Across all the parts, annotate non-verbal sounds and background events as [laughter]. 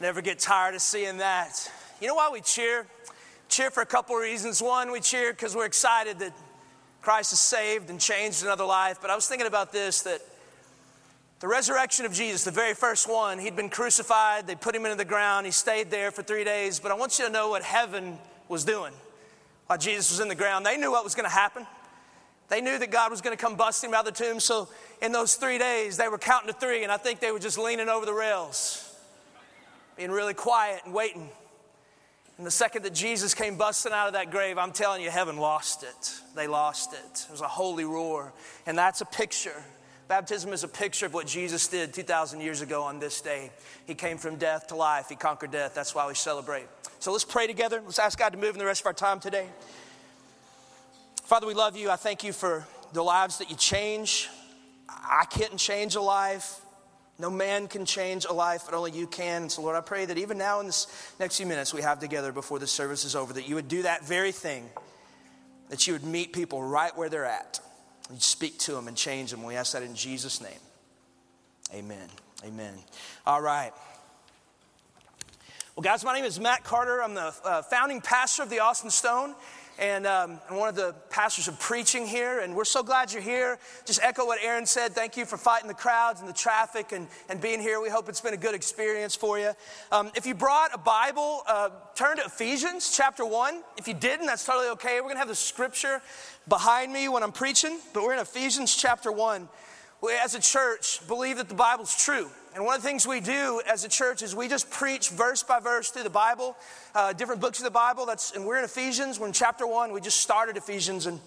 Never get tired of seeing that. You know why we cheer? Cheer for a couple of reasons. One, we cheer because we're excited that Christ has saved and changed another life. But I was thinking about this that the resurrection of Jesus, the very first one, he'd been crucified, they put him into the ground, he stayed there for three days. But I want you to know what heaven was doing while Jesus was in the ground. They knew what was going to happen. They knew that God was going to come bust him out of the tomb. So in those three days, they were counting to three, and I think they were just leaning over the rails being really quiet and waiting. And the second that Jesus came busting out of that grave, I'm telling you, heaven lost it. They lost it. It was a holy roar. And that's a picture. Baptism is a picture of what Jesus did 2,000 years ago on this day. He came from death to life, He conquered death. That's why we celebrate. So let's pray together. Let's ask God to move in the rest of our time today. Father, we love you. I thank you for the lives that you change. I can't change a life. No man can change a life, but only you can. And so, Lord, I pray that even now in this next few minutes we have together before the service is over, that you would do that very thing, that you would meet people right where they're at. You speak to them and change them. We ask that in Jesus' name. Amen. Amen. All right. Well, guys, my name is Matt Carter. I'm the uh, founding pastor of the Austin Stone and um, one of the pastors of preaching here, and we're so glad you're here. Just echo what Aaron said. Thank you for fighting the crowds and the traffic and, and being here. We hope it's been a good experience for you. Um, if you brought a Bible, uh, turn to Ephesians chapter 1. If you didn't, that's totally okay. We're going to have the scripture behind me when I'm preaching, but we're in Ephesians chapter 1. We, as a church, believe that the Bible's true. And one of the things we do as a church is we just preach verse by verse through the Bible, uh, different books of the Bible. That's, and we're in Ephesians. We're in chapter one. We just started Ephesians. And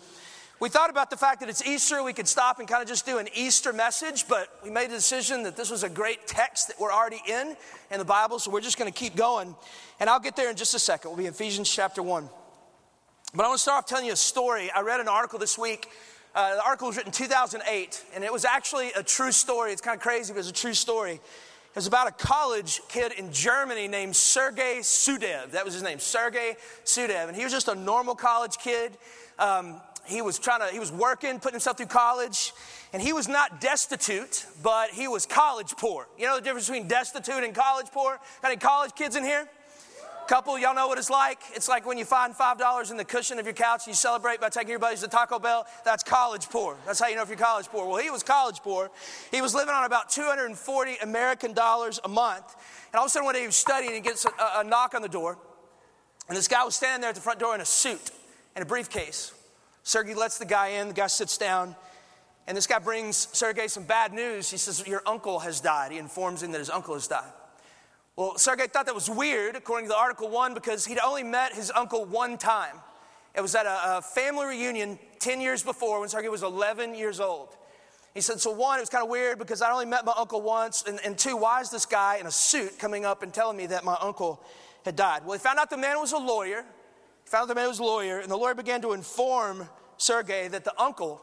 we thought about the fact that it's Easter. We could stop and kind of just do an Easter message, but we made a decision that this was a great text that we're already in in the Bible. So we're just going to keep going. And I'll get there in just a second. We'll be Ephesians chapter one. But I want to start off telling you a story. I read an article this week uh, the article was written in 2008, and it was actually a true story. It's kind of crazy, but it's a true story. It was about a college kid in Germany named Sergei Sudev. That was his name, Sergei Sudev. And he was just a normal college kid. Um, he was trying to, he was working, putting himself through college. And he was not destitute, but he was college poor. You know the difference between destitute and college poor? Got any college kids in here? Couple, y'all know what it's like? It's like when you find $5 in the cushion of your couch and you celebrate by taking your buddies to Taco Bell. That's college poor. That's how you know if you're college poor. Well, he was college poor. He was living on about 240 American dollars a month. And all of a sudden, one day he was studying and he gets a, a knock on the door. And this guy was standing there at the front door in a suit and a briefcase. Sergey lets the guy in. The guy sits down. And this guy brings Sergey some bad news. He says, Your uncle has died. He informs him that his uncle has died. Well, Sergei thought that was weird, according to the article one, because he'd only met his uncle one time. It was at a, a family reunion 10 years before when Sergei was 11 years old. He said, So, one, it was kind of weird because I only met my uncle once. And, and two, why is this guy in a suit coming up and telling me that my uncle had died? Well, he found out the man was a lawyer. He found out the man was a lawyer, and the lawyer began to inform Sergei that the uncle,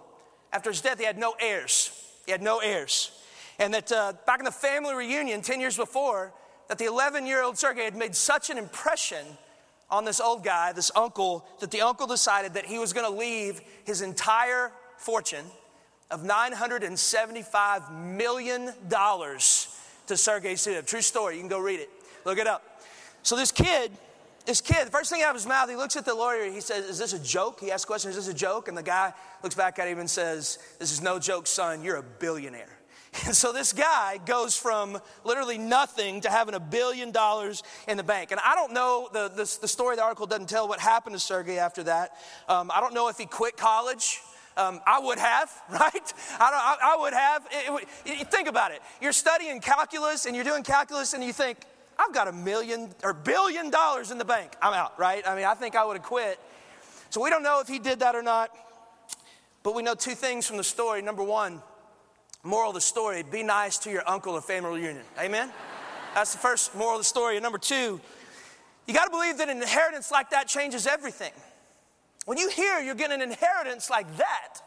after his death, he had no heirs. He had no heirs. And that uh, back in the family reunion 10 years before, that the 11 year old Sergei had made such an impression on this old guy, this uncle, that the uncle decided that he was going to leave his entire fortune of $975 million to Sergei Sudev. True story. You can go read it. Look it up. So this kid, this kid, the first thing out of his mouth, he looks at the lawyer. He says, Is this a joke? He asks a question, Is this a joke? And the guy looks back at him and says, This is no joke, son. You're a billionaire. And [laughs] so this guy goes from literally nothing to having a billion dollars in the bank. And I don't know, the, the, the story of the article doesn't tell what happened to Sergey after that. Um, I don't know if he quit college. Um, I would have, [laughs] right? I, I, I would have. It, it, think about it. You're studying calculus and you're doing calculus and you think, I've got a million or billion dollars in the bank. I'm out, right? I mean, I think I would have quit. So we don't know if he did that or not. But we know two things from the story. Number one, Moral of the story be nice to your uncle at family reunion. Amen? That's the first moral of the story. And number two, you got to believe that an inheritance like that changes everything. When you hear you're getting an inheritance like that,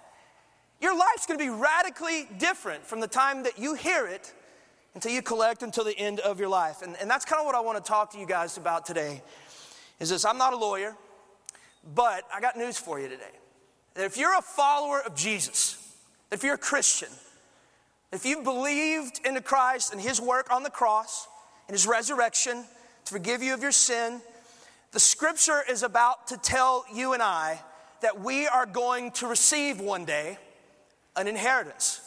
your life's going to be radically different from the time that you hear it until you collect until the end of your life. And, and that's kind of what I want to talk to you guys about today. Is this I'm not a lawyer, but I got news for you today. That if you're a follower of Jesus, if you're a Christian, if you've believed into Christ and his work on the cross, and his resurrection to forgive you of your sin. The scripture is about to tell you and I that we are going to receive one day an inheritance.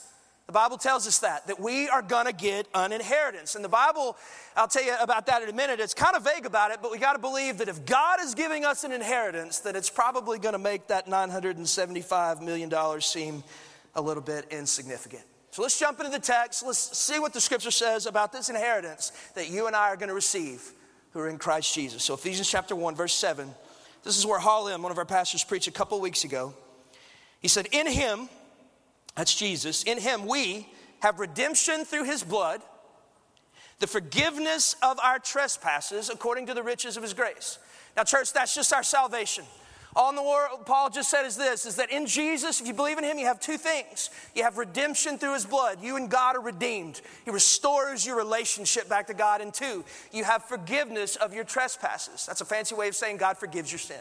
The Bible tells us that, that we are gonna get an inheritance. And the Bible, I'll tell you about that in a minute, it's kind of vague about it, but we gotta believe that if God is giving us an inheritance, that it's probably gonna make that $975 million seem a little bit insignificant. So let's jump into the text. Let's see what the scripture says about this inheritance that you and I are gonna receive who are in Christ Jesus. So Ephesians chapter 1, verse 7. This is where Halim, one of our pastors, preached a couple weeks ago. He said, In him, that's Jesus. In him we have redemption through his blood, the forgiveness of our trespasses according to the riches of his grace. Now, church, that's just our salvation. All in the world, Paul just said is this is that in Jesus, if you believe in him, you have two things. You have redemption through his blood. You and God are redeemed. He restores your relationship back to God. And two, you have forgiveness of your trespasses. That's a fancy way of saying God forgives your sin.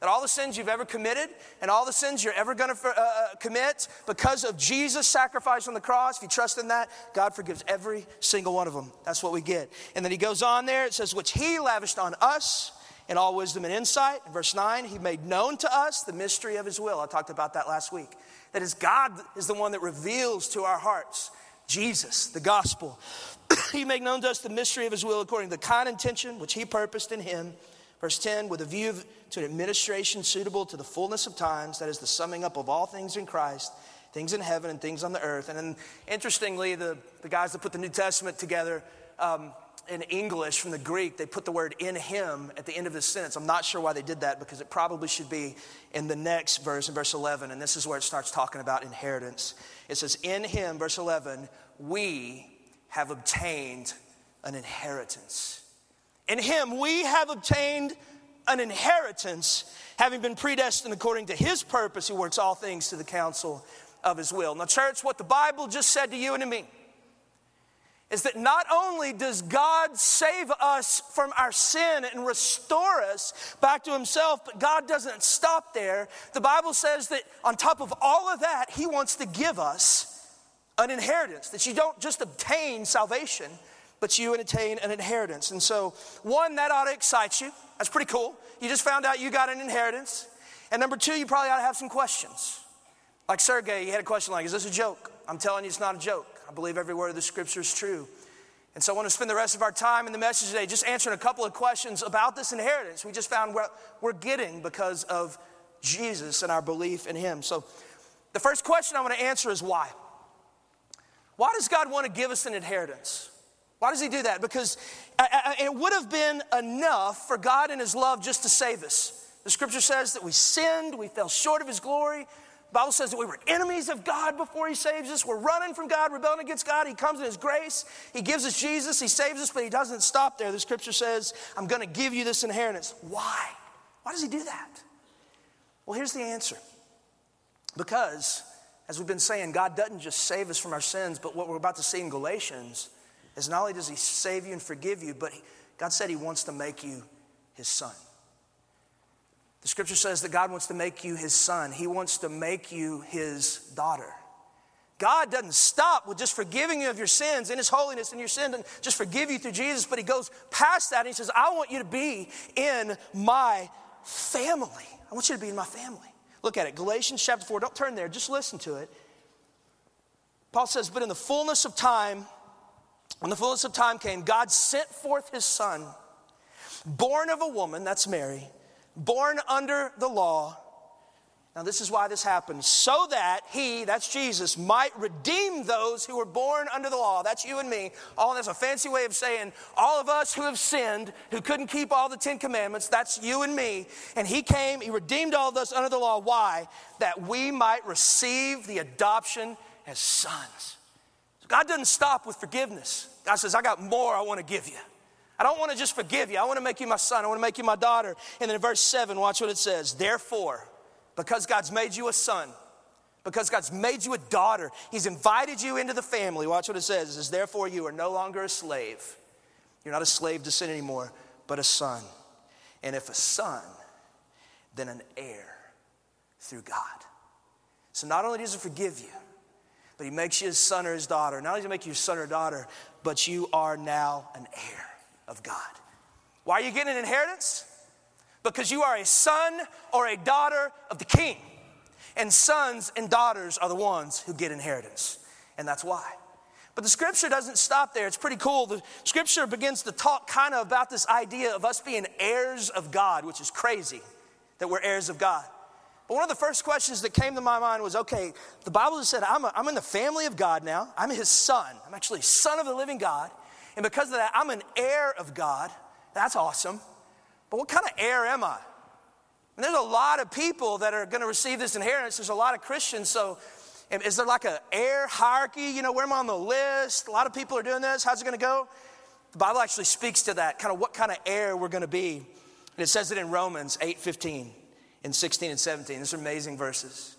That all the sins you've ever committed and all the sins you're ever going to uh, uh, commit because of Jesus' sacrifice on the cross, if you trust in that, God forgives every single one of them. That's what we get. And then he goes on there, it says, which he lavished on us in all wisdom and insight. In verse 9, he made known to us the mystery of his will. I talked about that last week. That is, God is the one that reveals to our hearts Jesus, the gospel. [clears throat] he made known to us the mystery of his will according to the kind intention which he purposed in him Verse 10, with a view to an administration suitable to the fullness of times, that is the summing up of all things in Christ, things in heaven and things on the earth. And then, interestingly, the, the guys that put the New Testament together um, in English from the Greek, they put the word in him at the end of the sentence. I'm not sure why they did that because it probably should be in the next verse, in verse 11. And this is where it starts talking about inheritance. It says, In him, verse 11, we have obtained an inheritance. In him we have obtained an inheritance, having been predestined according to his purpose, who works all things to the counsel of his will. Now, church, what the Bible just said to you and to me is that not only does God save us from our sin and restore us back to Himself, but God doesn't stop there. The Bible says that on top of all of that, He wants to give us an inheritance, that you don't just obtain salvation, but you attain an inheritance. And so, one, that ought to excite you. That's pretty cool. You just found out you got an inheritance. And number two, you probably ought to have some questions. Like Sergey, he had a question like, Is this a joke? I'm telling you, it's not a joke. I believe every word of the scripture is true. And so I want to spend the rest of our time in the message today just answering a couple of questions about this inheritance we just found what we're getting because of Jesus and our belief in Him. So the first question I want to answer is why? Why does God want to give us an inheritance? Why does he do that? Because uh, uh, uh, it would have been enough for God in his love just to save us. The scripture says that we sinned, we fell short of his glory. Bible says that we were enemies of God before he saves us. We're running from God, rebelling against God. He comes in his grace. He gives us Jesus. He saves us, but he doesn't stop there. The scripture says, I'm going to give you this inheritance. Why? Why does he do that? Well, here's the answer. Because, as we've been saying, God doesn't just save us from our sins, but what we're about to see in Galatians is not only does he save you and forgive you, but God said he wants to make you his son. The scripture says that God wants to make you his son, he wants to make you his daughter. God doesn't stop with just forgiving you of your sins in his holiness and your sin and just forgive you through Jesus, but he goes past that and he says, I want you to be in my family. I want you to be in my family. Look at it, Galatians chapter 4. Don't turn there, just listen to it. Paul says, But in the fullness of time, when the fullness of time came, God sent forth his son, born of a woman, that's Mary, born under the law. Now, this is why this happened so that he, that's Jesus, might redeem those who were born under the law. That's you and me. All that's a fancy way of saying all of us who have sinned, who couldn't keep all the Ten Commandments, that's you and me. And he came, he redeemed all of us under the law. Why? That we might receive the adoption as sons. God doesn't stop with forgiveness. God says, I got more I want to give you. I don't want to just forgive you. I want to make you my son. I want to make you my daughter. And then in verse 7, watch what it says. Therefore, because God's made you a son, because God's made you a daughter, He's invited you into the family. Watch what it says. It says, Therefore, you are no longer a slave. You're not a slave to sin anymore, but a son. And if a son, then an heir through God. So not only does He forgive you, but he makes you his son or his daughter. Not only does he make you his son or daughter, but you are now an heir of God. Why are you getting an inheritance? Because you are a son or a daughter of the king. And sons and daughters are the ones who get inheritance. And that's why. But the scripture doesn't stop there. It's pretty cool. The scripture begins to talk kind of about this idea of us being heirs of God, which is crazy that we're heirs of God. But one of the first questions that came to my mind was okay, the Bible said, I'm, a, I'm in the family of God now. I'm his son. I'm actually son of the living God. And because of that, I'm an heir of God. That's awesome. But what kind of heir am I? And there's a lot of people that are going to receive this inheritance. There's a lot of Christians. So, is there like an heir hierarchy? You know, where am I on the list? A lot of people are doing this. How's it going to go? The Bible actually speaks to that, kind of what kind of heir we're going to be. And it says it in Romans 8 15 and 16 and 17. These are amazing verses.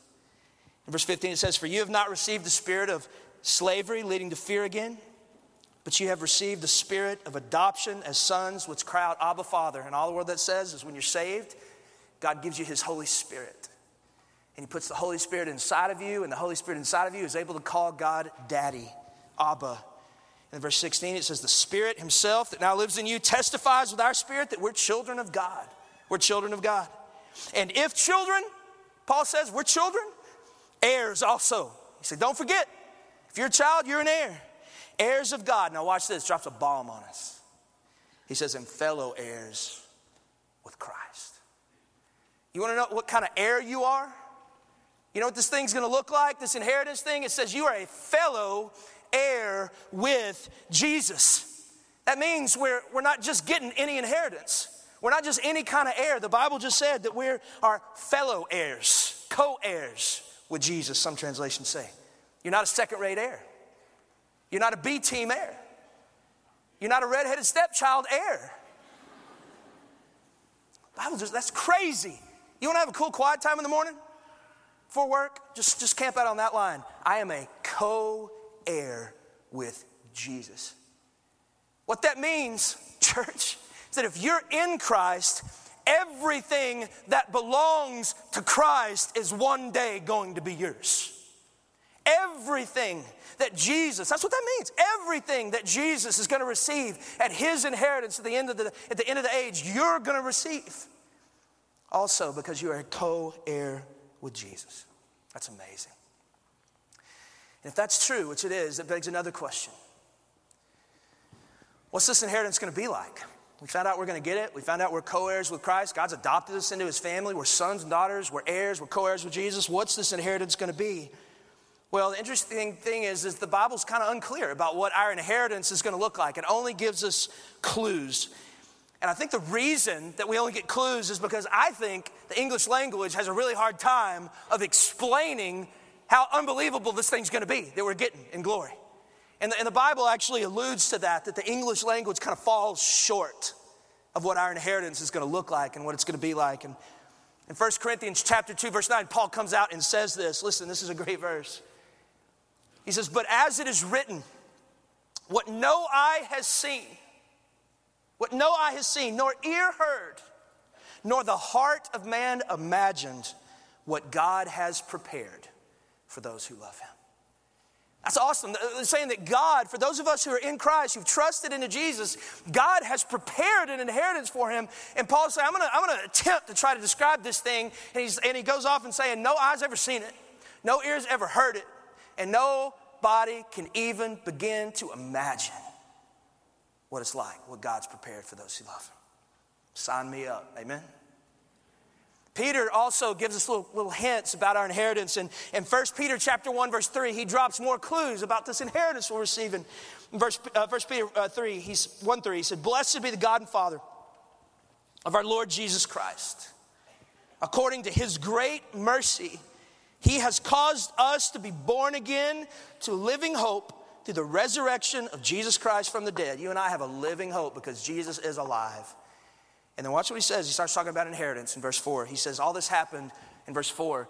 In verse 15, it says, For you have not received the spirit of slavery leading to fear again, but you have received the spirit of adoption as sons, which cry out, Abba, Father. And all the word that says is when you're saved, God gives you his Holy Spirit. And he puts the Holy Spirit inside of you, and the Holy Spirit inside of you is able to call God Daddy, Abba. In verse 16, it says, The Spirit Himself that now lives in you testifies with our spirit that we're children of God. We're children of God. And if children, Paul says, we're children, heirs also. He said, Don't forget, if you're a child, you're an heir. Heirs of God. Now, watch this, drops a bomb on us. He says, And fellow heirs with Christ. You want to know what kind of heir you are? You know what this thing's gonna look like, this inheritance thing? It says you are a fellow heir with Jesus. That means we're, we're not just getting any inheritance. We're not just any kind of heir. The Bible just said that we're our fellow heirs, co heirs with Jesus, some translations say. You're not a second rate heir. You're not a B team heir. You're not a redheaded stepchild heir. Bible just, that's crazy. You want to have a cool quiet time in the morning for work? Just, just camp out on that line. I am a co heir with Jesus. What that means, [laughs] church, is that if you're in Christ, everything that belongs to Christ is one day going to be yours. Everything that Jesus, that's what that means. Everything that Jesus is going to receive at his inheritance at the end of the, at the, end of the age, you're going to receive. Also, because you are a co heir with Jesus. That's amazing. And if that's true, which it is, it begs another question What's this inheritance going to be like? We found out we're going to get it. We found out we're co heirs with Christ. God's adopted us into his family. We're sons and daughters. We're heirs. We're co heirs with Jesus. What's this inheritance going to be? Well, the interesting thing is, is the Bible's kind of unclear about what our inheritance is going to look like. It only gives us clues. And I think the reason that we only get clues is because I think the English language has a really hard time of explaining how unbelievable this thing's gonna be that we're getting in glory. And the, and the Bible actually alludes to that, that the English language kind of falls short of what our inheritance is gonna look like and what it's gonna be like. And in 1 Corinthians chapter 2, verse 9, Paul comes out and says this. Listen, this is a great verse. He says, But as it is written, what no eye has seen, what no eye has seen, nor ear heard, nor the heart of man imagined, what God has prepared for those who love him. That's awesome. They're saying that God, for those of us who are in Christ, who've trusted into Jesus, God has prepared an inheritance for him. And Paul saying, I'm gonna, I'm gonna attempt to try to describe this thing. And, he's, and he goes off and saying, No eye's ever seen it, no ears ever heard it, and no body can even begin to imagine what it's like, what God's prepared for those who love Him. Sign me up. Amen. Peter also gives us little, little hints about our inheritance. And in 1 Peter chapter 1, verse 3, he drops more clues about this inheritance we're receiving. In verse, uh, 1 Peter uh, 3, he's 1 3, he said, Blessed be the God and Father of our Lord Jesus Christ. According to his great mercy, he has caused us to be born again to living hope through the resurrection of Jesus Christ from the dead, you and I have a living hope because Jesus is alive. And then watch what he says. He starts talking about inheritance in verse 4. He says, All this happened in verse 4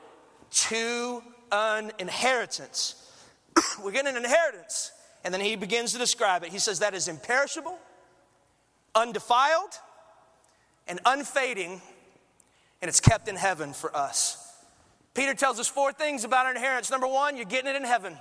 to an inheritance. [clears throat] We're getting an inheritance. And then he begins to describe it. He says, That is imperishable, undefiled, and unfading, and it's kept in heaven for us. Peter tells us four things about our inheritance. Number one, you're getting it in heaven.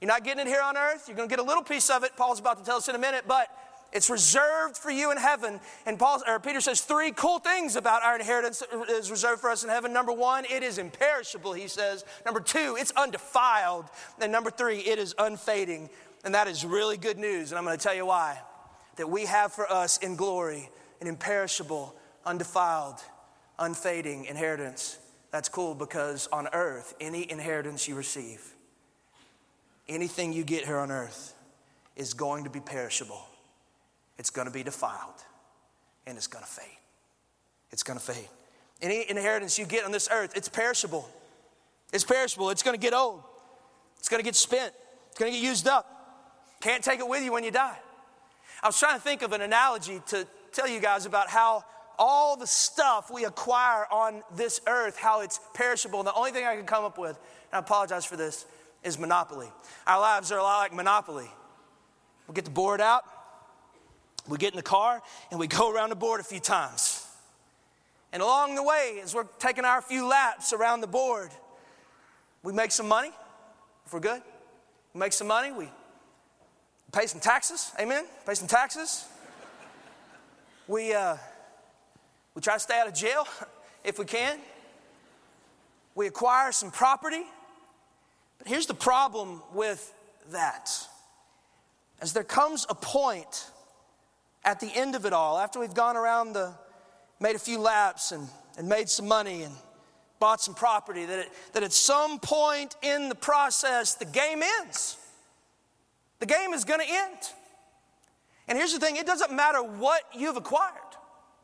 You're not getting it here on earth. You're going to get a little piece of it. Paul's about to tell us in a minute, but it's reserved for you in heaven. And Paul or Peter says three cool things about our inheritance is reserved for us in heaven. Number one, it is imperishable, he says. Number two, it's undefiled. And number three, it is unfading. And that is really good news. And I'm going to tell you why. That we have for us in glory an imperishable, undefiled, unfading inheritance. That's cool because on earth, any inheritance you receive, anything you get here on earth, is going to be perishable it's going to be defiled and it's going to fade. It's going to fade. Any inheritance you get on this earth, it's perishable. It's perishable. It's going to get old. It's going to get spent. It's going to get used up. Can't take it with you when you die. I was trying to think of an analogy to tell you guys about how all the stuff we acquire on this earth, how it's perishable. And the only thing I can come up with, and I apologize for this, is monopoly. Our lives are a lot like monopoly. We get the board out, we get in the car and we go around the board a few times. And along the way, as we're taking our few laps around the board, we make some money if we're good. We make some money, we pay some taxes, amen? Pay some taxes. we, uh, we try to stay out of jail if we can. We acquire some property. But here's the problem with that. As there comes a point at the end of it all, after we've gone around the, made a few laps and, and made some money and bought some property, that, it, that at some point in the process, the game ends. The game is going to end. And here's the thing it doesn't matter what you've acquired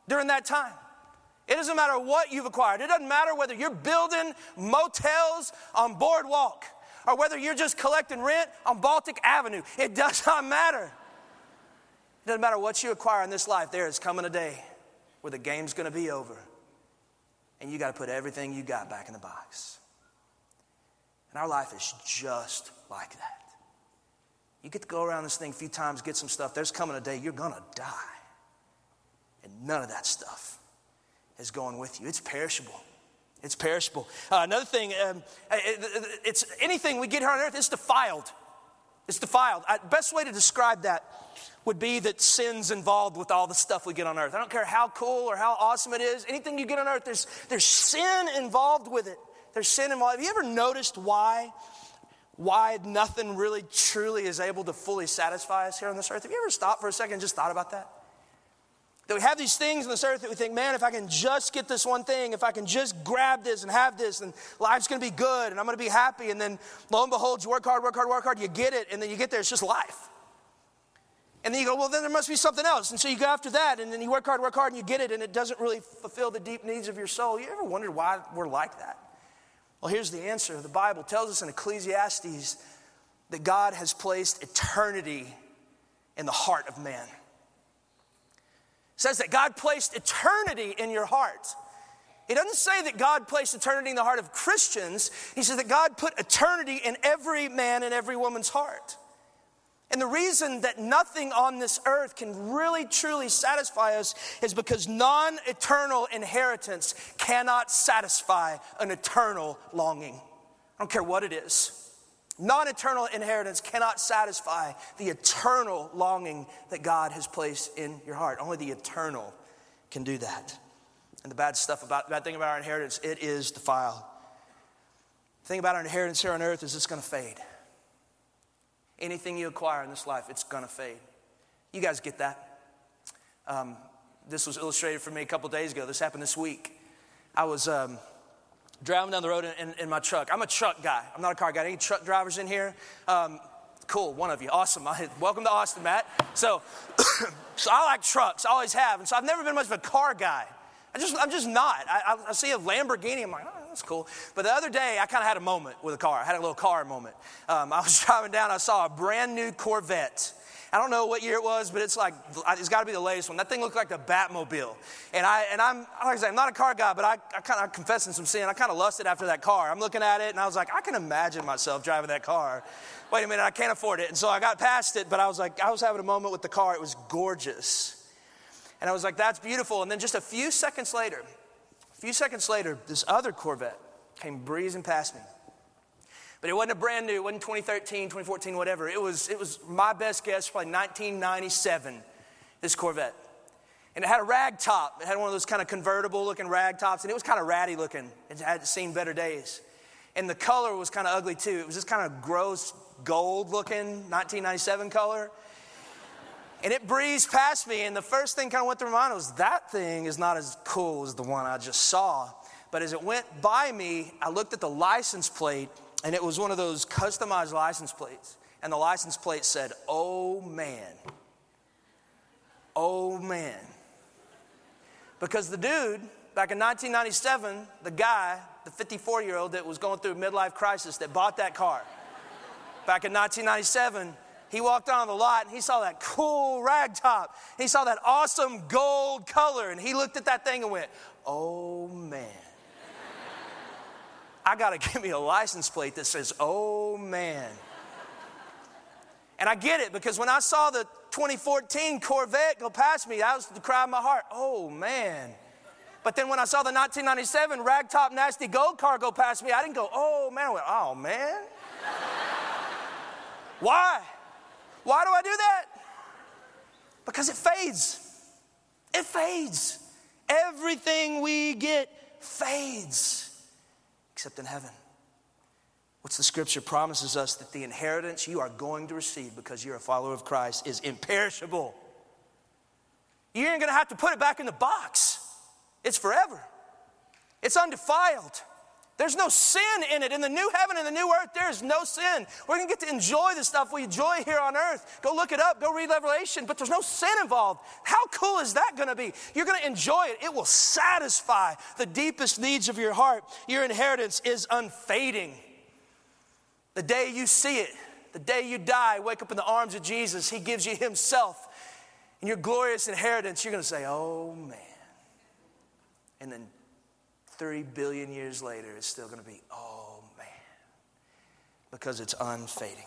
during that time. It doesn't matter what you've acquired. It doesn't matter whether you're building motels on Boardwalk or whether you're just collecting rent on Baltic Avenue. It does not matter. It doesn't matter what you acquire in this life, there is coming a day where the game's going to be over. And you got to put everything you got back in the box. And our life is just like that. You get to go around this thing a few times, get some stuff. There's coming a day you're going to die. And none of that stuff is going with you. It's perishable. It's perishable. Uh, another thing, um, it, it's anything we get here on earth, it's defiled. It's defiled. Uh, best way to describe that would be that sin's involved with all the stuff we get on earth. I don't care how cool or how awesome it is, anything you get on earth, there's, there's sin involved with it. There's sin involved. Have you ever noticed why? Why nothing really truly is able to fully satisfy us here on this earth? Have you ever stopped for a second and just thought about that? That we have these things on this earth that we think, man, if I can just get this one thing, if I can just grab this and have this, and life's gonna be good and I'm gonna be happy. And then lo and behold, you work hard, work hard, work hard, you get it, and then you get there, it's just life. And then you go, well, then there must be something else. And so you go after that, and then you work hard, work hard, and you get it, and it doesn't really fulfill the deep needs of your soul. You ever wondered why we're like that? Well, here's the answer. The Bible tells us in Ecclesiastes that God has placed eternity in the heart of man. Says that God placed eternity in your heart. He doesn't say that God placed eternity in the heart of Christians. He says that God put eternity in every man and every woman's heart. And the reason that nothing on this earth can really truly satisfy us is because non eternal inheritance cannot satisfy an eternal longing. I don't care what it is. Non eternal inheritance cannot satisfy the eternal longing that God has placed in your heart. Only the eternal can do that. And the bad stuff about, bad thing about our inheritance, it is defiled. The thing about our inheritance here on earth is it's going to fade. Anything you acquire in this life, it's going to fade. You guys get that? Um, this was illustrated for me a couple days ago. This happened this week. I was um, driving down the road in, in, in, my truck. I'm a truck guy. I'm not a car guy. Any truck drivers in here? Um, cool, one of you. Awesome. [laughs] welcome to Austin, Matt. So, [coughs] so I like trucks. I always have. And so I've never been much of a car guy. I just, I'm just not. I, I, I see a Lamborghini. I'm like, oh, that's cool. But the other day, I kind of had a moment with a car. I had a little car moment. Um, [laughs] I was driving down, I saw a brand new Corvette. I don't know what year it was, but it's like, it's got to be the latest one. That thing looked like the Batmobile. And, I, and I'm, like I say, I'm not a car guy, but I, I kind of confessing some sin. I kind of lusted after that car. I'm looking at it and I was like, I can imagine myself driving that car. Wait a minute, I can't afford it. And so I got past it, but I was like, I was having a moment with the car. It was gorgeous. And I was like, that's beautiful. And then just a few seconds later, a few seconds later, this other Corvette came breezing past me. But it wasn't a brand new, it wasn't 2013, 2014, whatever. It was, it was my best guess, probably 1997, this Corvette. And it had a rag top. It had one of those kind of convertible looking rag tops, and it was kind of ratty looking. It had seen better days. And the color was kind of ugly too. It was just kind of gross gold looking 1997 color. And it breezed past me, and the first thing kind of went through my mind was that thing is not as cool as the one I just saw. But as it went by me, I looked at the license plate, and it was one of those customized license plates. And the license plate said, Oh man. Oh man. Because the dude, back in 1997, the guy, the 54 year old that was going through a midlife crisis that bought that car, back in 1997, he walked on the lot and he saw that cool rag top. He saw that awesome gold color and he looked at that thing and went, Oh man. I got to [laughs] give me a license plate that says, Oh man. And I get it because when I saw the 2014 Corvette go past me, that was the cry of my heart. Oh man. But then when I saw the 1997 ragtop nasty gold car go past me, I didn't go, oh man. I went, oh man. Why? Why do I do that? Because it fades. It fades. Everything we get fades, except in heaven. What's the scripture promises us that the inheritance you are going to receive because you're a follower of Christ is imperishable. You ain't gonna have to put it back in the box, it's forever, it's undefiled. There's no sin in it. In the new heaven and the new earth, there is no sin. We're gonna get to enjoy the stuff we enjoy here on earth. Go look it up, go read Revelation, but there's no sin involved. How cool is that gonna be? You're gonna enjoy it. It will satisfy the deepest needs of your heart. Your inheritance is unfading. The day you see it, the day you die, wake up in the arms of Jesus, He gives you Himself and your glorious inheritance. You're going to say, Oh man. And then 30 billion years later, it's still going to be, Oh man. Because it's unfading.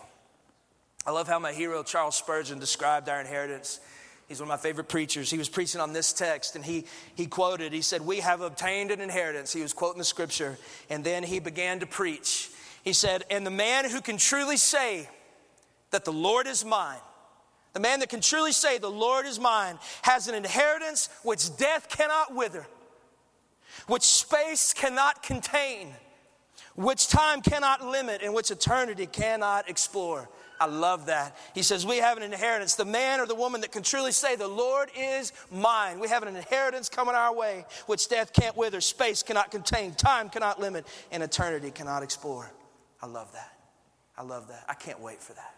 I love how my hero Charles Spurgeon described our inheritance. He's one of my favorite preachers. He was preaching on this text and he, he quoted, he said, We have obtained an inheritance. He was quoting the scripture. And then he began to preach. He said, And the man who can truly say that the Lord is mine, the man that can truly say, The Lord is mine, has an inheritance which death cannot wither, which space cannot contain, which time cannot limit, and which eternity cannot explore. I love that. He says, We have an inheritance. The man or the woman that can truly say, The Lord is mine. We have an inheritance coming our way, which death can't wither, space cannot contain, time cannot limit, and eternity cannot explore. I love that. I love that. I can't wait for that.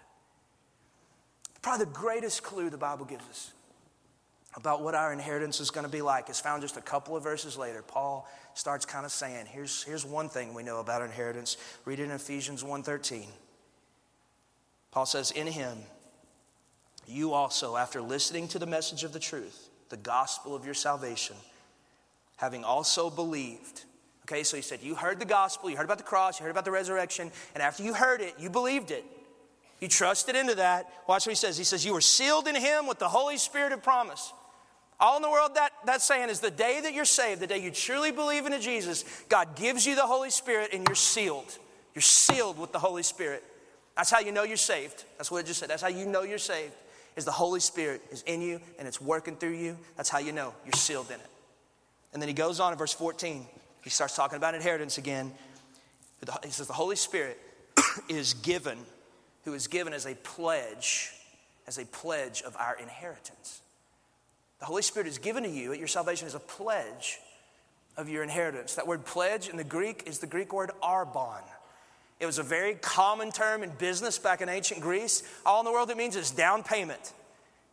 Probably the greatest clue the Bible gives us about what our inheritance is going to be like is found just a couple of verses later. Paul starts kind of saying, here's, here's one thing we know about inheritance. Read it in Ephesians 1.13. Paul says, in him, you also, after listening to the message of the truth, the gospel of your salvation, having also believed, Okay, so he said, You heard the gospel, you heard about the cross, you heard about the resurrection, and after you heard it, you believed it. You trusted into that. Watch what he says. He says, You were sealed in him with the Holy Spirit of promise. All in the world that, that's saying is the day that you're saved, the day you truly believe into Jesus, God gives you the Holy Spirit and you're sealed. You're sealed with the Holy Spirit. That's how you know you're saved. That's what it just said. That's how you know you're saved. Is the Holy Spirit is in you and it's working through you. That's how you know you're sealed in it. And then he goes on in verse 14. He starts talking about inheritance again. He says, The Holy Spirit [coughs] is given, who is given as a pledge, as a pledge of our inheritance. The Holy Spirit is given to you at your salvation as a pledge of your inheritance. That word pledge in the Greek is the Greek word arbon. It was a very common term in business back in ancient Greece. All in the world it means is down payment.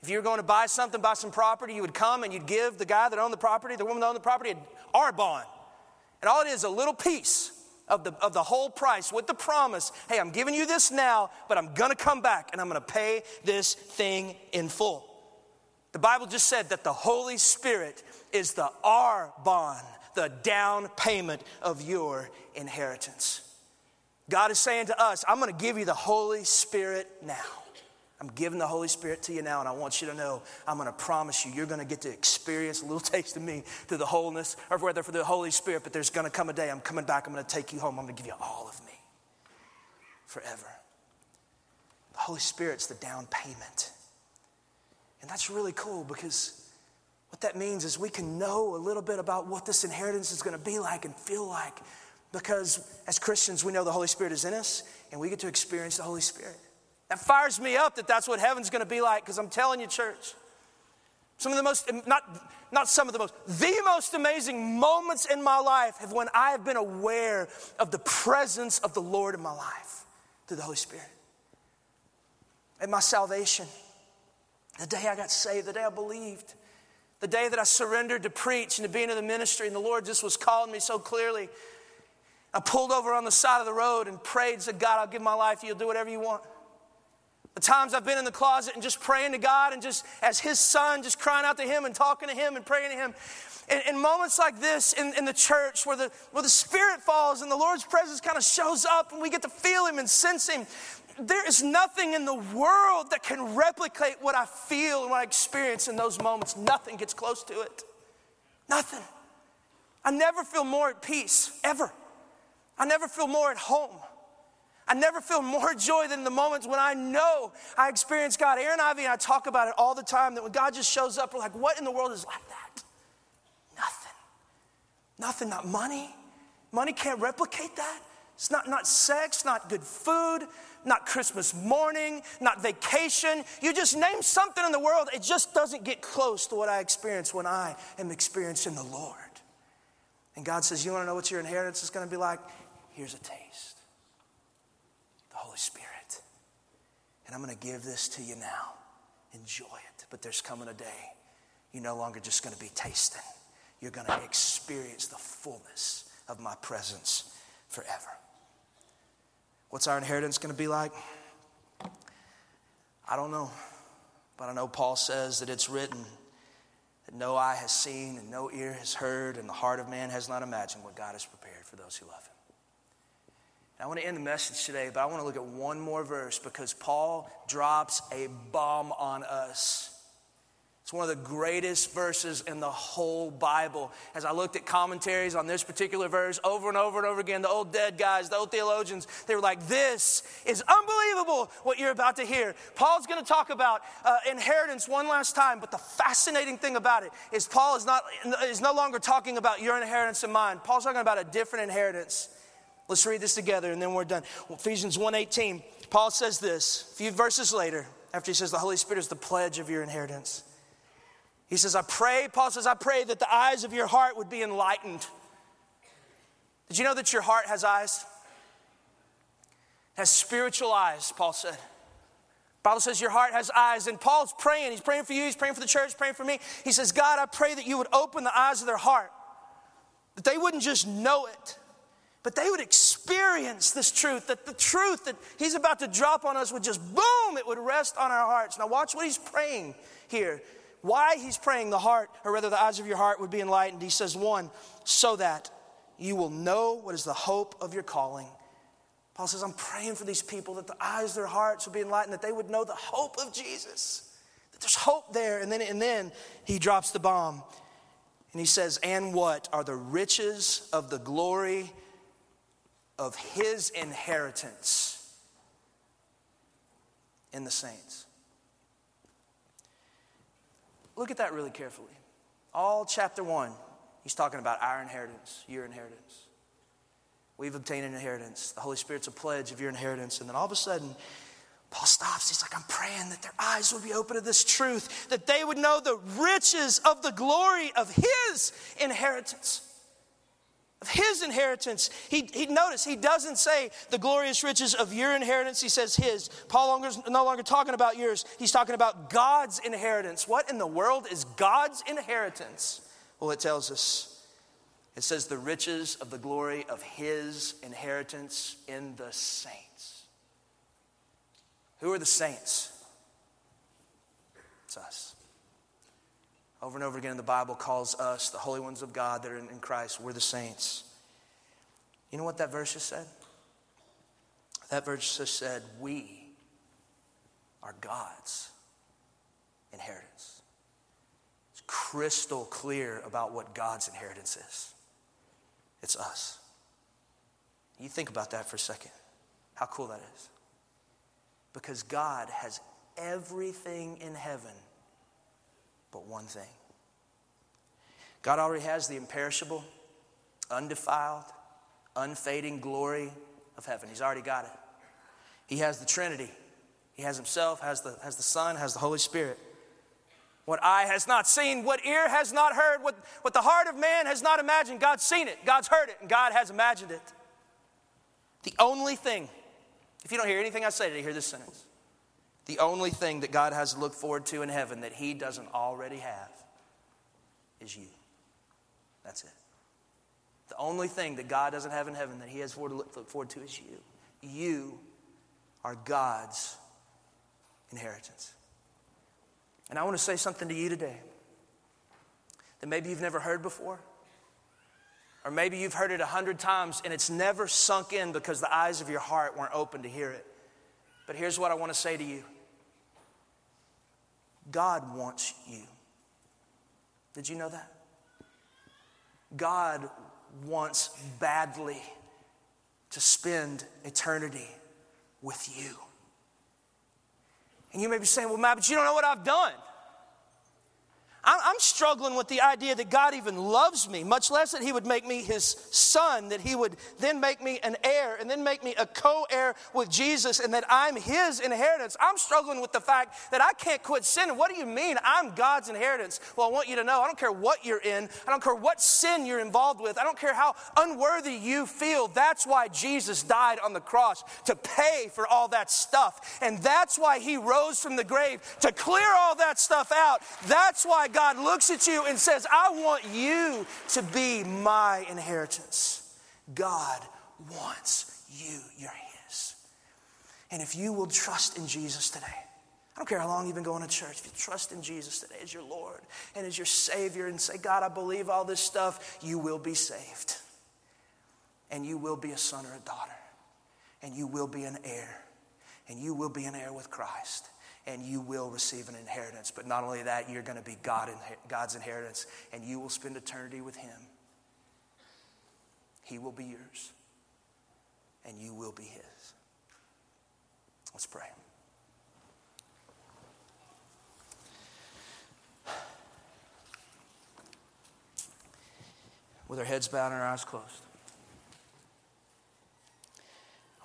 If you were going to buy something, buy some property, you would come and you'd give the guy that owned the property, the woman that owned the property, an arbon. And all it is, a little piece of the, of the whole price with the promise hey, I'm giving you this now, but I'm gonna come back and I'm gonna pay this thing in full. The Bible just said that the Holy Spirit is the arbon, the down payment of your inheritance. God is saying to us, I'm gonna give you the Holy Spirit now. I'm giving the Holy Spirit to you now, and I want you to know I'm going to promise you, you're going to get to experience a little [laughs] taste of me through the wholeness, or whether for the Holy Spirit, but there's going to come a day I'm coming back, I'm going to take you home, I'm going to give you all of me. forever. The Holy Spirit's the down payment. And that's really cool because what that means is we can know a little bit about what this inheritance is going to be like and feel like because as Christians, we know the Holy Spirit is in us and we get to experience the Holy Spirit. That fires me up that that's what heaven's going to be like because I'm telling you, church, some of the most, not, not some of the most, the most amazing moments in my life have when I have been aware of the presence of the Lord in my life through the Holy Spirit. And my salvation, the day I got saved, the day I believed, the day that I surrendered to preach and to be in the ministry, and the Lord just was calling me so clearly. I pulled over on the side of the road and prayed, said, God, I'll give my life to you. You'll do whatever you want. The times I've been in the closet and just praying to God and just as His son, just crying out to Him and talking to Him and praying to Him. In, in moments like this in, in the church where the, where the Spirit falls and the Lord's presence kind of shows up and we get to feel Him and sense Him, there is nothing in the world that can replicate what I feel and what I experience in those moments. Nothing gets close to it. Nothing. I never feel more at peace, ever. I never feel more at home. I never feel more [laughs] joy than the moments when I know I experience God. Aaron Ivey and I talk about it all the time that when God just shows up, we're like, what in the world is like that? Nothing. Not money. Money can't replicate that. It's not, not sex, not good food, not Christmas morning, not vacation. You just name something in the world, it just doesn't get close to what I experience when I am experiencing the Lord. And God says, You want to know what your inheritance is going to be like? Here's a taste. The Holy Spirit. And I'm going to give this to you now. Enjoy it. But there's coming a day you're no longer just going to be tasting, you're going to experience the fullness of my presence forever. What's our inheritance going to be like? I don't know. But I know Paul says that it's written that no eye has seen and no ear has heard and the heart of man has not imagined what God has prepared for those who love him. I want to end the message today, but I want to look at one more verse because Paul drops a bomb on us. It's one of the greatest verses in the whole Bible. As I looked at commentaries on this particular verse over and over and over again, the old dead guys, the old theologians, they were like, This is unbelievable what you're about to hear. Paul's going to talk about uh, inheritance one last time, but the fascinating thing about it is Paul is, not, is no longer talking about your inheritance and mine. Paul's talking about a different inheritance. Let's read this together and then we're done. Ephesians 1:18. Paul says this, a few verses later, after he says the Holy Spirit is the pledge of your inheritance. He says, I pray, Paul says, I pray that the eyes of your heart would be enlightened. Did you know that your heart has eyes? It has spiritual eyes, Paul said. Bible says your heart has eyes, and Paul's praying. He's praying for you, he's praying for the church, praying for me. He says, God, I pray that you would open the eyes of their heart, that they wouldn't just know it, but they would experience this truth, that the truth that he's about to drop on us would just boom, it would rest on our hearts. Now, watch what he's praying here. Why he's praying the heart, or rather the eyes of your heart, would be enlightened. He says, one, so that you will know what is the hope of your calling. Paul says, I'm praying for these people that the eyes of their hearts will be enlightened, that they would know the hope of Jesus, that there's hope there. And then, and then he drops the bomb. And he says, And what are the riches of the glory of his inheritance in the saints. Look at that really carefully. All chapter one, he's talking about our inheritance, your inheritance. We've obtained an inheritance. The Holy Spirit's a pledge of your inheritance. And then all of a sudden, Paul stops. He's like, I'm praying that their eyes would be open to this truth, that they would know the riches of the glory of his inheritance his inheritance. He, he notice he doesn't say the glorious riches of your inheritance. He says his. Paul no longer talking about yours. He's talking about God's inheritance. What in the world is God's inheritance? Well, it tells us. It says the riches of the glory of his inheritance in the saints. Who are the saints? It's us. Over and over again, the Bible calls us the holy ones of God that are in, Christ. We're the saints. You know what that verse just said? That verse just said, We are God's inheritance. It's crystal clear about what God's inheritance is. It's us. You think about that for a second. How cool that is. Because God has everything in heaven but one thing. God already has the imperishable, undefiled, unfading glory of heaven. He's already got it. He has the Trinity. He has Himself, has the, has the Son, has the Holy Spirit. What eye has not seen, what ear has not heard, what, what the heart of man has not imagined, God's seen it, God's heard it, and God has imagined it. The only thing, if you don't hear anything I say today, hear this sentence. The only thing that God has to look forward to in heaven that He doesn't already have is you. That's it. The only thing that God doesn't have in heaven that He has to look forward to is you. You are God's inheritance. And I want to say something to you today that maybe you've never heard before. Or maybe you've heard it a hundred times and it's never sunk in because the eyes of your heart weren't open to hear it. But here's what I want to say to you God wants you. Did you know that? God wants badly to spend eternity with you. And you may be saying, well, Matt, but you don't know what I've done. I'm struggling with the idea that God even loves me, much less that He would make me His son, that He would then make me an heir, and then make me a co heir with Jesus, and that I'm His inheritance. I'm struggling with the fact that I can't quit sinning. What do you mean I'm God's inheritance? Well, I want you to know I don't care what you're in, I don't care what sin you're involved with, I don't care how unworthy you feel. That's why Jesus died on the cross to pay for all that stuff. And that's why He rose from the grave to clear all that stuff out. That's why God looks at you and says, I want you to be my inheritance. God wants you, you're His. And if you will trust in Jesus today, I don't care how long you've been going to church, if you trust in Jesus today as your Lord and as your Savior and say, God, I believe all this stuff, you will be saved. And you will be a son or a daughter. And you will be an heir. And you will be an heir with Christ and you will receive an inheritance. But not only that, you're going to be God, God's inheritance, and you will spend eternity with Him. He will be yours, and you will be His. Let's pray. With our heads bowed and our eyes closed.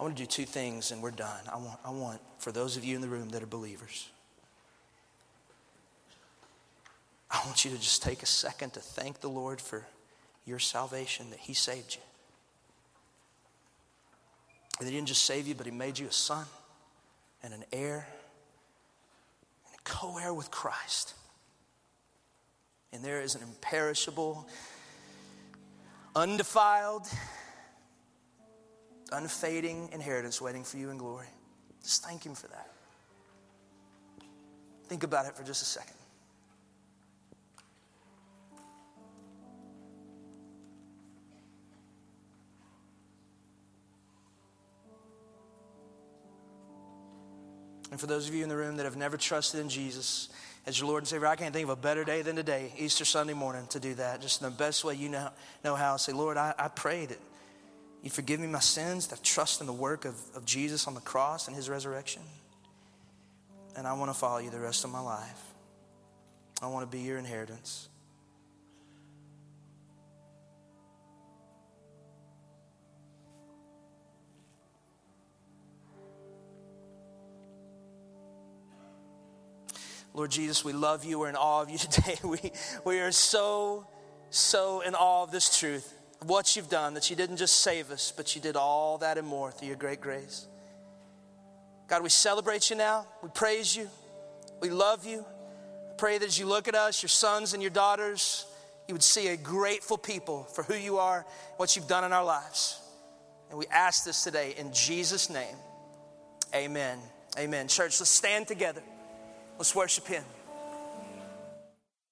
I want to do two things and we're done. I want, I want, for those of you in the room that are believers, I want you to just take a second to thank the Lord for your salvation, that He saved you. And He didn't just save you, but He made you a son and an heir and a co heir with Christ. And there is an imperishable, undefiled, unfading inheritance waiting for you in glory. Just thank Him for that. Think about it for just a second. And for those of you in the room that have never trusted in Jesus as your Lord and Savior, I can't think of a better day than today, Easter Sunday morning, to do that. Just in the best way you know, know how. Say, Lord, I, I pray that you forgive me my sins, that trust in the work of, of Jesus on the cross and his resurrection. And I want to follow you the rest of my life. I want to be your inheritance. Lord Jesus, we love you. We're in awe of you [laughs] today. We, we are so, so in awe of this truth what you've done, that you didn't just save us, but you did all that and more through your great grace. God, we celebrate you now. We praise you. We love you. I Pray that as you look at us, your sons and your daughters, you would see a grateful people for who you are, what you've done in our lives. And we ask this today in Jesus' name. Amen. Amen. Church, let's stand together. Let's worship Him.